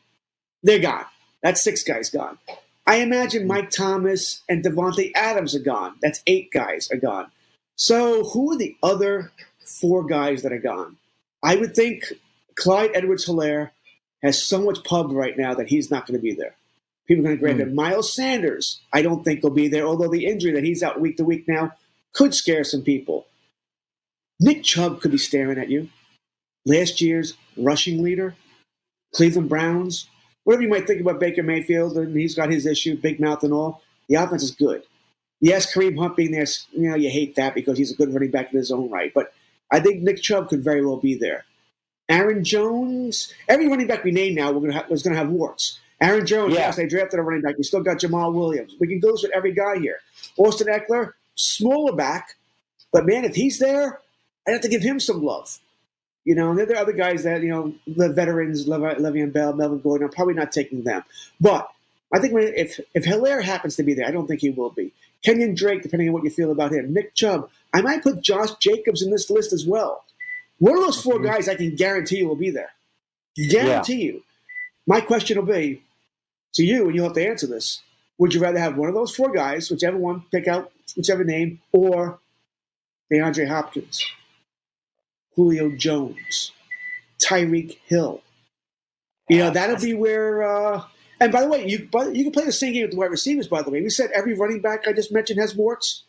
they're gone. That six guys gone. I imagine Mike Thomas and Davante Adams are gone. That's eight guys are gone. So who are the other four guys that are gone? I would think Clyde Edwards Helaire has so much pub right now that he's not going to be there. People are going to grant mm. him. Miles Sanders, I don't think will be there, although the injury that he's out week to week now could scare some people. Nick Chubb could be staring at you. Last year's rushing leader, Cleveland Browns, whatever you might think about Baker Mayfield, and he's got his issue, big mouth and all, the offense is good. Yes, Kareem Hunt being there, you know, you hate that because he's a good running back in his own right. But I think Nick Chubb could very well be there. Aaron Jones, every running back we name now we're gonna have, was going to have warts. Aaron Jones, yeah. yes, they drafted a running back. We still got Jamaal Williams. We can go with every guy here. Austin Ekeler, smaller back, but man, if he's there, I'd have to give him some love. You know, and there are other guys that, you know, the veterans, Lev- Le'Veon Bell, Melvin Gordon, I'm probably not taking them. But I think if if Helaire happens to be there, I don't think he will be. Kenyon Drake, depending on what you feel about him. Nick Chubb. I might put Josh Jacobs in this list as well. One of those 4 mm-hmm. guys I can guarantee you will be there. Guarantee yeah. you. My question will be to you, and you'll have to answer this. Would you rather have one of those four guys, whichever one, pick out whichever name, or DeAndre Hopkins? Julio Jones, Tyreek Hill. You know, that'll be where. Uh, and by the way, you you can play the same game with the wide receivers. By the way, we said every running back I just mentioned has warts.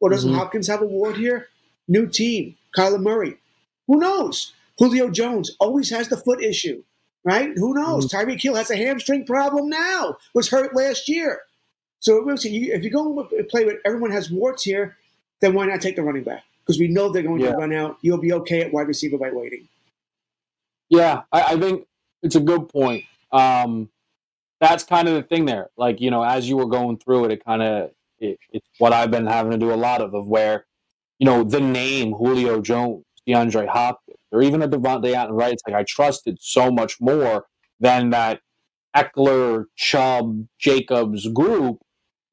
Or doesn't mm-hmm. Hopkins have a wart here? New team, Kyler Murray. Who knows? Julio Jones always has the foot issue, right? Who knows? Mm-hmm. Tyreek Hill has a hamstring problem now. Was hurt last year. So if you go and play with everyone has warts here, then why not take the running back? because we know they're going yeah. to run out. You'll be okay at wide receiver by waiting. Yeah, I, I think it's a good point. Um, that's kind of the thing there. Like you know, as you were going through it, it kind of it, it's what I've been having to do a lot of, of where you know the name Julio Jones, DeAndre Hopkins, or even a Davante Adams, right? It's like I trusted so much more than that Ekeler, Chubb, Jacobs group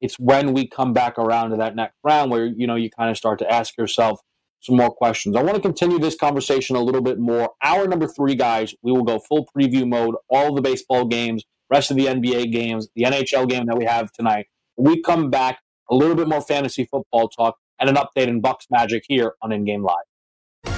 it's when we come back around to that next round where you know you kind of start to ask yourself, some more questions. I want to continue this conversation a little bit more. Hour number three, guys, we will go full preview mode, all the baseball games, rest of the NBA games, the NHL game that we have tonight. we come back, a little bit more fantasy football talk, and an update in Bucks Magic here on In Game Live.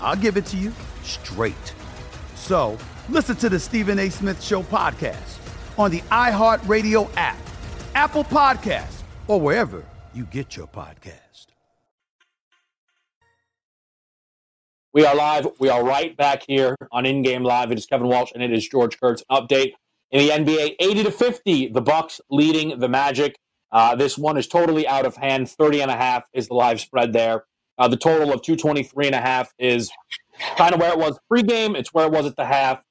I'll give it to you straight. So listen to the Stephen A. Smith Show podcast on the iHeartRadio app, Apple Podcasts, or wherever you get your podcast. We are live. We are right back here on In Game Live. It is Kevin Walsh and it is George Kurtz. Update in the NBA 80 to 50. The Bucks leading the Magic. Uh, this one is totally out of hand. 30 and a half is the live spread there. Uh, the total of 223 and a half is kind of where it was pregame. It's where it was at the half.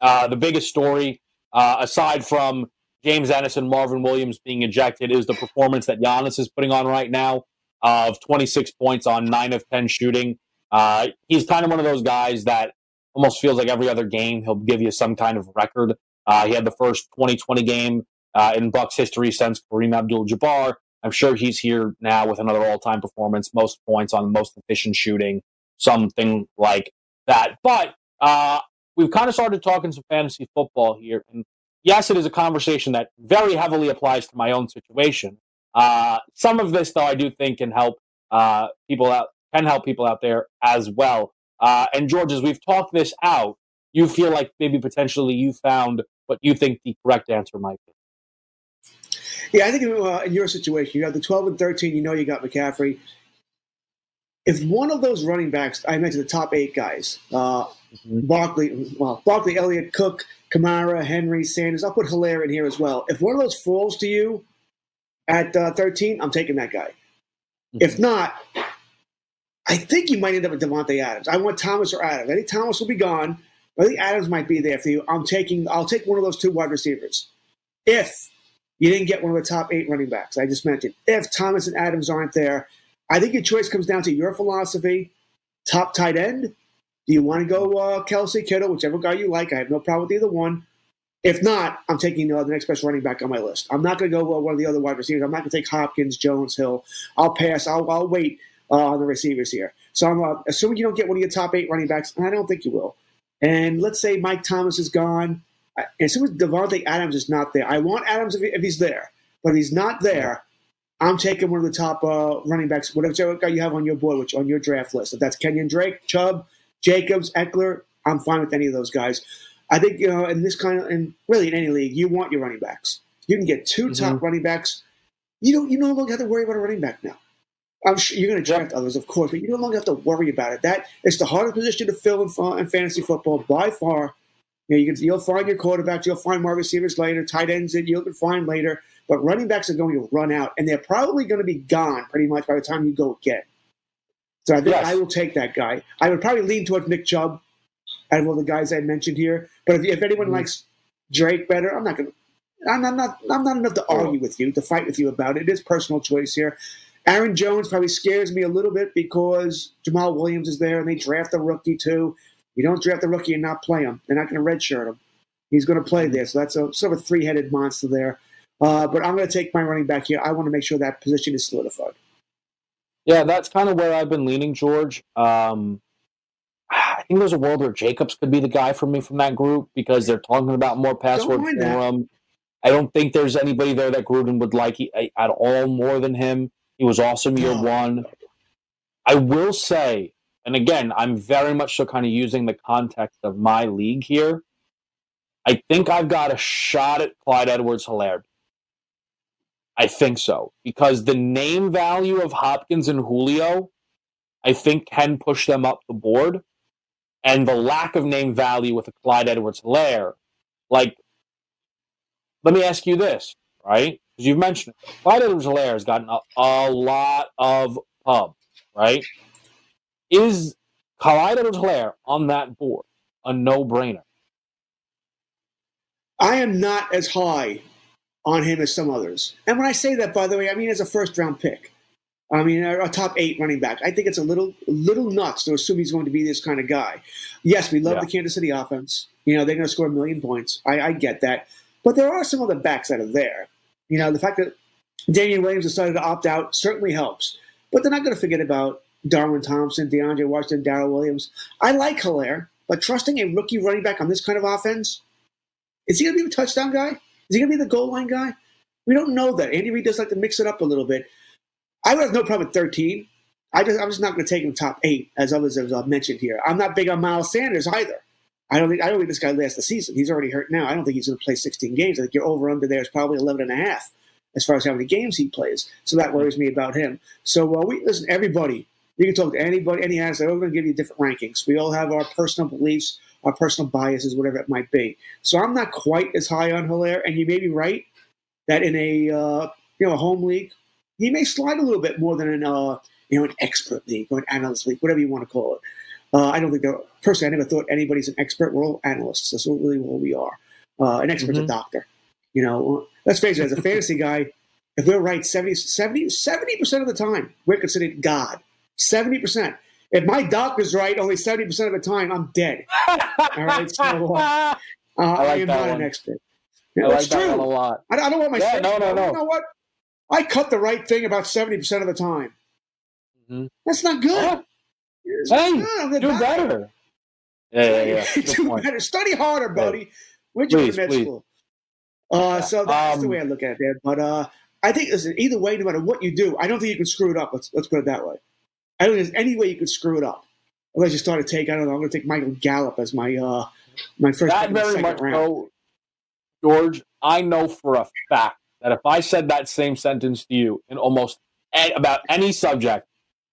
Uh, the biggest story, uh, aside from James and Marvin Williams being ejected, is the performance that Giannis is putting on right now of 26 points on 9 of 10 shooting. Uh, he's kind of one of those guys that almost feels like every other game he'll give you some kind of record. Uh, he had the first 2020 game uh, in Bucks history since Kareem Abdul-Jabbar. I'm sure he's here now with another all-time performance, most points on most efficient shooting, something like that. But uh, we've kind of started talking some fantasy football here, and yes, it is a conversation that very heavily applies to my own situation. Uh, some of this, though, I do think can help uh, people out, can help people out there as well. Uh, and George, as we've talked this out, you feel like maybe potentially you found what you think the correct answer might be. Yeah, I think uh, in your situation, you have the 12 and 13, you know you got McCaffrey. If one of those running backs, I mentioned the top eight guys, uh, mm-hmm. Barkley, well, Barkley, Elliott, Cook, Kamara, Henry, Sanders, I'll put Helaire in here as well. If one of those falls to you at uh, 13, I'm taking that guy. Mm-hmm. If not, I think you might end up with Davante Adams. I want Thomas or Adams. I think Thomas will be gone. I think Adams might be there for you. I'm taking. I'll take one of those two wide receivers. If you didn't get one of the top eight running backs I just mentioned. If Thomas and Adams aren't there, I think your choice comes down to your philosophy. Top tight end. Do you want to go uh, Kelce, Kittle, whichever guy you like? I have no problem with either one. If not, I'm taking uh, the next best running back on my list. I'm not going to go uh, one of the other wide receivers. I'm not going to take Hopkins, Jones, Hill. I'll pass. I'll, I'll wait uh, on the receivers here. So I'm uh, assuming you don't get one of your top eight running backs, and I don't think you will. And let's say Mike Thomas is gone as soon as Davante Adams is not there, I want Adams if, he, if, he's there, but if he's not there, I'm taking one of the top uh, running backs, whatever guy you have on your board, which on your draft list. If that's Kenyon Drake, Chubb, Jacobs, Ekeler, I'm fine with any of those guys. I think you know, in this kind of, and really in any league, you want your running backs. You can get 2 Mm-hmm. top running backs. You don't. You no longer have to worry about a running back now. I'm sure you're going to draft others, of course, but you no longer have to worry about it. That is the hardest position to fill in, in fantasy football by far. You know, you can, you'll find your quarterbacks, you'll find wide receivers later, tight ends, and you'll find later. But running backs are going to run out, and they're probably going to be gone pretty much by the time you go again. So I think Yes. I will take that guy. I would probably lean towards Nick Chubb out of all the guys I mentioned here. But if, if anyone mm-hmm. likes Drake better, I'm not going to. I'm, I'm not. I'm not enough to argue with you to fight with you about it. It is personal choice here. Aaron Jones probably scares me a little bit because Jamaal Williams is there and they draft a rookie too. You don't draft a rookie and not play him. They're not going to redshirt him. He's going to play there. So that's a sort of a three headed monster there. Uh, but I'm going to take my running back here. I want to make sure that position is solidified. Yeah, that's kind of where I've been leaning, George. Um, I think there's a world where Jacobs could be the guy for me from that group because they're talking about more password for him. I don't think there's anybody there that Gruden would like at all more than him. He was awesome year one. I will say, and again, I'm very much so kind of using the context of my league here. I think I've got a shot at Clyde Edwards Helaire. I think so. Because the name value of Hopkins and Julio, I think, can push them up the board. And the lack of name value with a Clyde Edwards Helaire, like, let me ask you this, right? Because you've mentioned it. Clyde Edwards Helaire has gotten a, a lot of pub, right? Is Edwards Helaire on that board a no brainer? I am not as high on him as some others. And when I say that, by the way, I mean as a first round pick. I mean, a, a top eight running back. I think it's a little, little nuts to assume he's going to be this kind of guy. Yes, we love Yeah. the Kansas City offense. You know, they're going to score a million points. I, I get that. But there are some other backs that are there. You know, the fact that Damien Williams decided to opt out certainly helps. But they're not going to forget about Darwin Thompson, DeAndre Washington, Darrel Williams. I like Helaire, but trusting a rookie running back on this kind of offense, is he going to be the touchdown guy? Is he going to be the goal line guy? We don't know that. Andy Reid does like to mix it up a little bit. I would have no problem with 13. I just, I'm just not going to take him top eight, as others have uh, mentioned here. I'm not big on Miles Sanders either. I don't think I don't think this guy lasts the season. He's already hurt now. I don't think he's going to play 16 games. I think your over under there is probably 11 and a half as far as how many games he plays. So that worries me about him. So uh, we listen, everybody. You can talk to anybody, any analyst. They're all going to give you different rankings. We all have our personal beliefs, our personal biases, whatever it might be. So I'm not quite as high on Helaire, and you may be right that in a uh, you know a home league, he may slide a little bit more than in uh, you know an expert league or an analyst league, whatever you want to call it. Uh, I don't think they're personally. I never thought anybody's an expert. We're all analysts. That's really what we are. Uh, an expert's a doctor. You know, let's face it. As a fantasy guy, if we're right 70 percent of the time, we're considered God. Seventy percent. If my doctor's right, only seventy percent of the time, I'm dead. All right, so uh, uh, I, like am that not one. an expert. I Yeah, like it's that true. one a lot. I, I don't want my Yeah, no, no, no. You know what? I cut the right thing about seventy percent of the time. Mhm. That's not good. Yeah. Hey, not the do doctor. better. Yeah, yeah, yeah. Do point. better. Study harder, buddy. Where'd you go Please, to med please. school? Uh, so that's the Um, way I look at it. But uh, I think listen, either way, no matter what you do, I don't think you can screw it up. Let's let's put it that way. I don't think there's any way you could screw it up. Unless you start to take, I don't know, I'm going to take Michael Gallup as my uh, my first that pick in the very much round. so, George. I know for a fact that if I said that same sentence to you in almost a- about any subject,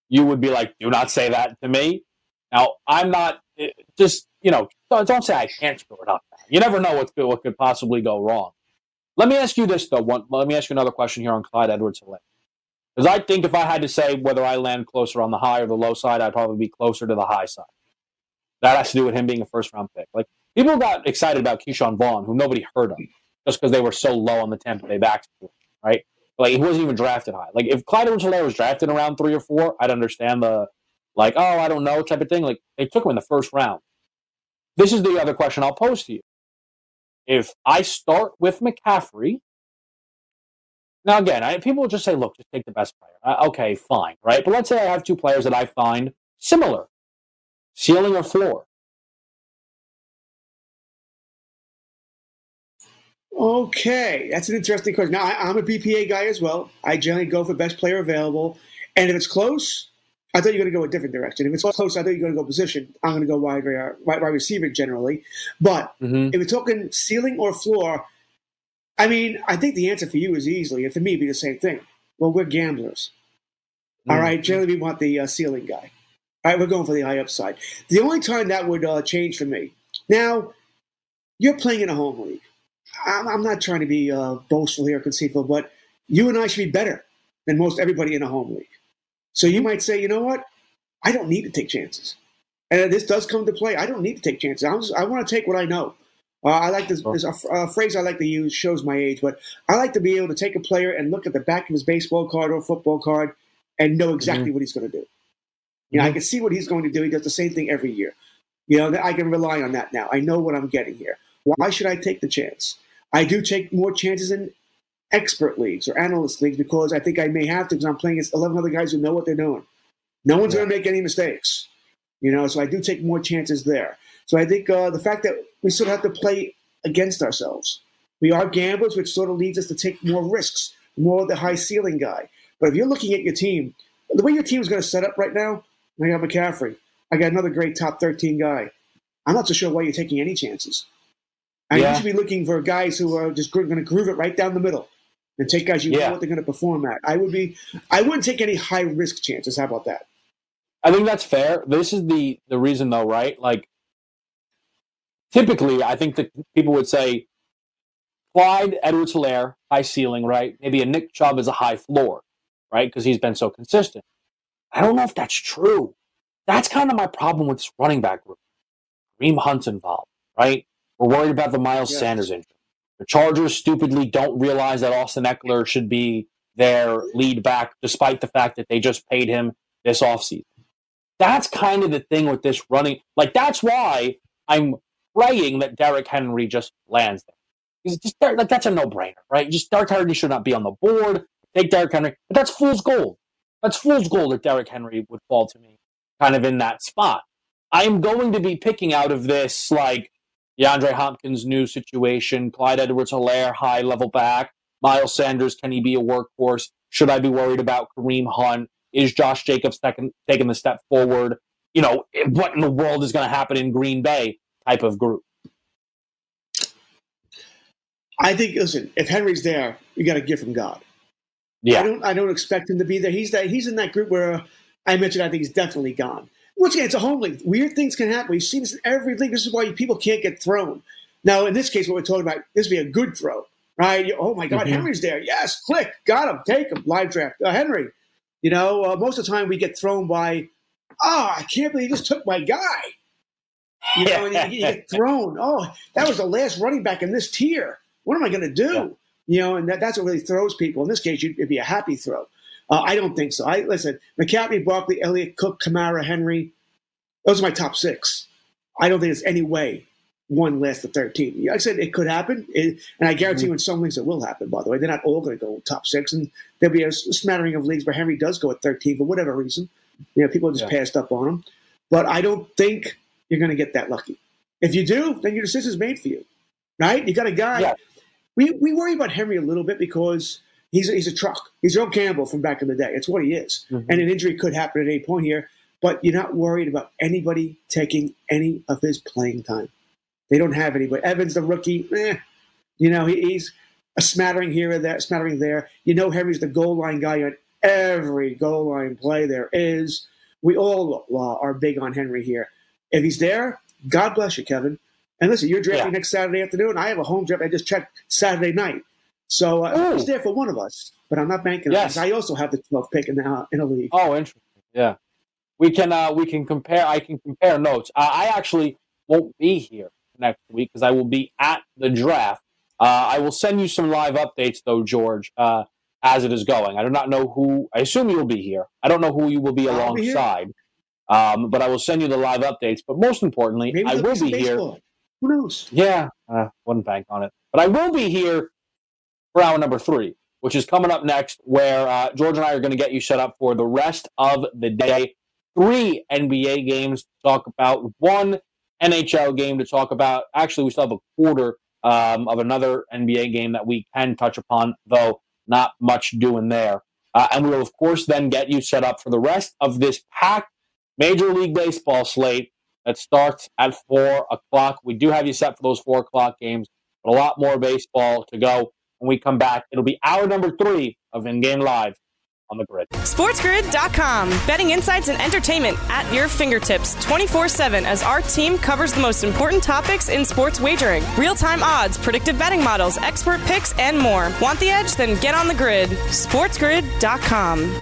you would be like, "Do not say that to me." Now, I'm not it- just you know, don't, don't say I can't screw it up. You never know what could, what could possibly go wrong. Let me ask you this though. One, let me ask you another question here on Clyde Edwards Helaire. Because I think if I had to say whether I land closer on the high or the low side, I'd probably be closer to the high side. That has to do with him being a first round pick. Like people got excited about Ke'Shawn Vaughn, who nobody heard of, just because they were so low on the Tampa Bay back, right? Like he wasn't even drafted high. Like if Clyde Edwards was drafted around three or four, I'd understand the like, oh, I don't know type of thing. Like they took him in the first round. This is the other question I'll pose to you. If I start with McCaffrey, now again, I, people will just say, look, just take the best player. Uh, okay, fine, right? But let's say I have two players that I find similar, ceiling or floor. Okay, that's an interesting question. Now, I, I'm a BPA guy as well. I generally go for best player available, and if it's close, I thought you were going to go a different direction. If it's close, I thought you were going to go position. I'm going to go wide, wide, wide receiver generally. But Mhm. if we're talking ceiling or floor, I mean, I think the answer for you is easily, and for me, it'd be the same thing. Well, we're gamblers. All Mm. right, generally we want the uh, ceiling guy. All right, we're going for the high upside. The only time that would uh, change for me now, you're playing in a home league. I'm, I'm not trying to be uh, boastful here, conceitful, but you and I should be better than most everybody in a home league. So you might say, you know what? I don't need to take chances. And this does come to play. I don't need to take chances. I'm just, I want to take what I know. Uh, I like this. There's a, a phrase I like to use, shows my age, but I like to be able to take a player and look at the back of his baseball card or football card and know exactly what he's going to do. You know, I can see what he's going to do. He does the same thing every year. You know, I can rely on that now. I know what I'm getting here. Why should I take the chance? I do take more chances in expert leagues or analyst leagues because I think I may have to because I'm playing against 11 other guys who know what they're doing. No one's going to make any mistakes. You know, so I do take more chances there. So I think uh, the fact that we sort of have to play against ourselves. We are gamblers, which sort of leads us to take more risks, more of the high ceiling guy. But if you're looking at your team, the way your team is going to set up right now, I got McCaffrey. I got another great top 13 guy. I'm not so sure why you're taking any chances. I Yeah. you should be looking for guys who are just going to groove it right down the middle and take guys you Yeah. know what they're going to perform at. I would be, I wouldn't take any high risk chances. How about that? I think that's fair. This is the the reason though, right? Like typically I think that people would say Clyde Edwards Helaire, high ceiling, right? Maybe a Nick Chubb is a high floor, right? Because he's been so consistent. I don't know if that's true. That's kind of my problem with this running back group. Reem Hunt's involved, right? We're worried about the Miles Yes. Sanders injury. The Chargers stupidly don't realize that Austin Ekeler should be their lead back, despite the fact that they just paid him this offseason. That's kind of the thing with this running. Like, that's why I'm praying that Derrick Henry just lands there. Because just like that's a no brainer, right? Just Derrick Henry should not be on the board. Take Derrick Henry, but that's fool's gold. That's fool's gold that Derrick Henry would fall to me, kind of in that spot. I am going to be picking out of this like DeAndre Hopkins' new situation, Clyde Edwards Helaire, high level back, Miles Sanders, can he be a workhorse? Should I be worried about Kareem Hunt? Is Josh Jacobs taking, taking the step forward? You know, what in the world is going to happen in Green Bay type of group? I think, listen, if Henry's there, you got a gift from God. Yeah. I don't. I don't expect him to be there. He's that. He's in that group where I mentioned. I think he's definitely gone. Once again, it's a home league. Weird things can happen. We've seen this in every league. This is why people can't get thrown. Now, in this case, what we're talking about, this would be a good throw, right? You- Oh my God, Mhm. Henry's there. Yes, click, got him, take him, live draft. Uh, Henry. You know, uh, most of the time we get thrown by, oh, I can't believe you just took my guy. You know, and you, you get thrown. Oh, that was the last running back in this tier. What am I going to do? You know, and that, that's what really throws people. In this case, you'd, it'd be a happy throw. Uh, I don't think so. I listen. McCaffrey, Barkley, Elliott, Cook, Kamara, Henry. Those are my top six. I don't think there's any way one lasts to 13. Yeah, I said it could happen, it, and I guarantee you in some leagues it will happen. By the way, they're not all going to go top six, and there'll be a smattering of leagues where Henry does go at 13 for whatever reason. You know, people just Yeah. passed up on him. But I don't think you're going to get that lucky. If you do, then your decision's made for you, right? You got a guy. Yeah. We we worry about Henry a little bit because he's a, he's a truck. He's Earl Campbell from back in the day. It's what he is, Mhm. and an injury could happen at any point here. But you're not worried about anybody taking any of his playing time. They don't have anybody. Evans, the rookie, eh, you know, he, he's a smattering here or there, smattering there. You know, Henry's the goal line guy on every goal line play there is. We all are big on Henry here. If he's there, God bless you, Kevin. And listen, you're drafting Yeah. next Saturday afternoon. I have a home draft. I just checked Saturday night. So uh, he's there for one of us, but I'm not banking on Yes. this. I also have the 12th pick in the, uh, in a league. Oh, interesting. Yeah, we can uh, we can compare. I can compare notes. Uh, I actually won't be here next week because I will be at the draft. Uh, I will send you some live updates though, George, uh, as it is going. I do not know who. I assume you will be here. I don't know who you will be I'll be alongside, um, but I will send you the live updates. But most importantly, Maybe I will be here. Who knows? Yeah, uh, wouldn't bank on it. But I will be here for hour number three, which is coming up next, where uh, George and I are going to get you set up for the rest of the day. Three NBA games to talk about, one NHL game to talk about. Actually, we still have a quarter um, of another NBA game that we can touch upon, though not much doing there. Uh, and we will, of course, then get you set up for the rest of this packed Major League Baseball slate that starts at 4 o'clock. We do have you set for those 4 o'clock games, but a lot more baseball to go. When we come back, it'll be hour number three of In Game Live on the grid. SportsGrid.com. Betting insights and entertainment at your fingertips 24 7 as our team covers the most important topics in sports wagering real time odds, predictive betting models, expert picks, and more. Want the edge? Then get on the grid. SportsGrid.com.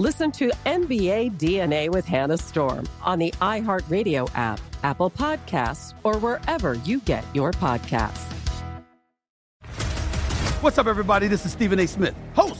Listen to NBA DNA with Hannah Storm on the iHeartRadio app, Apple Podcasts, or wherever you get your podcasts. What's up, everybody? This is Stephen A. Smith, host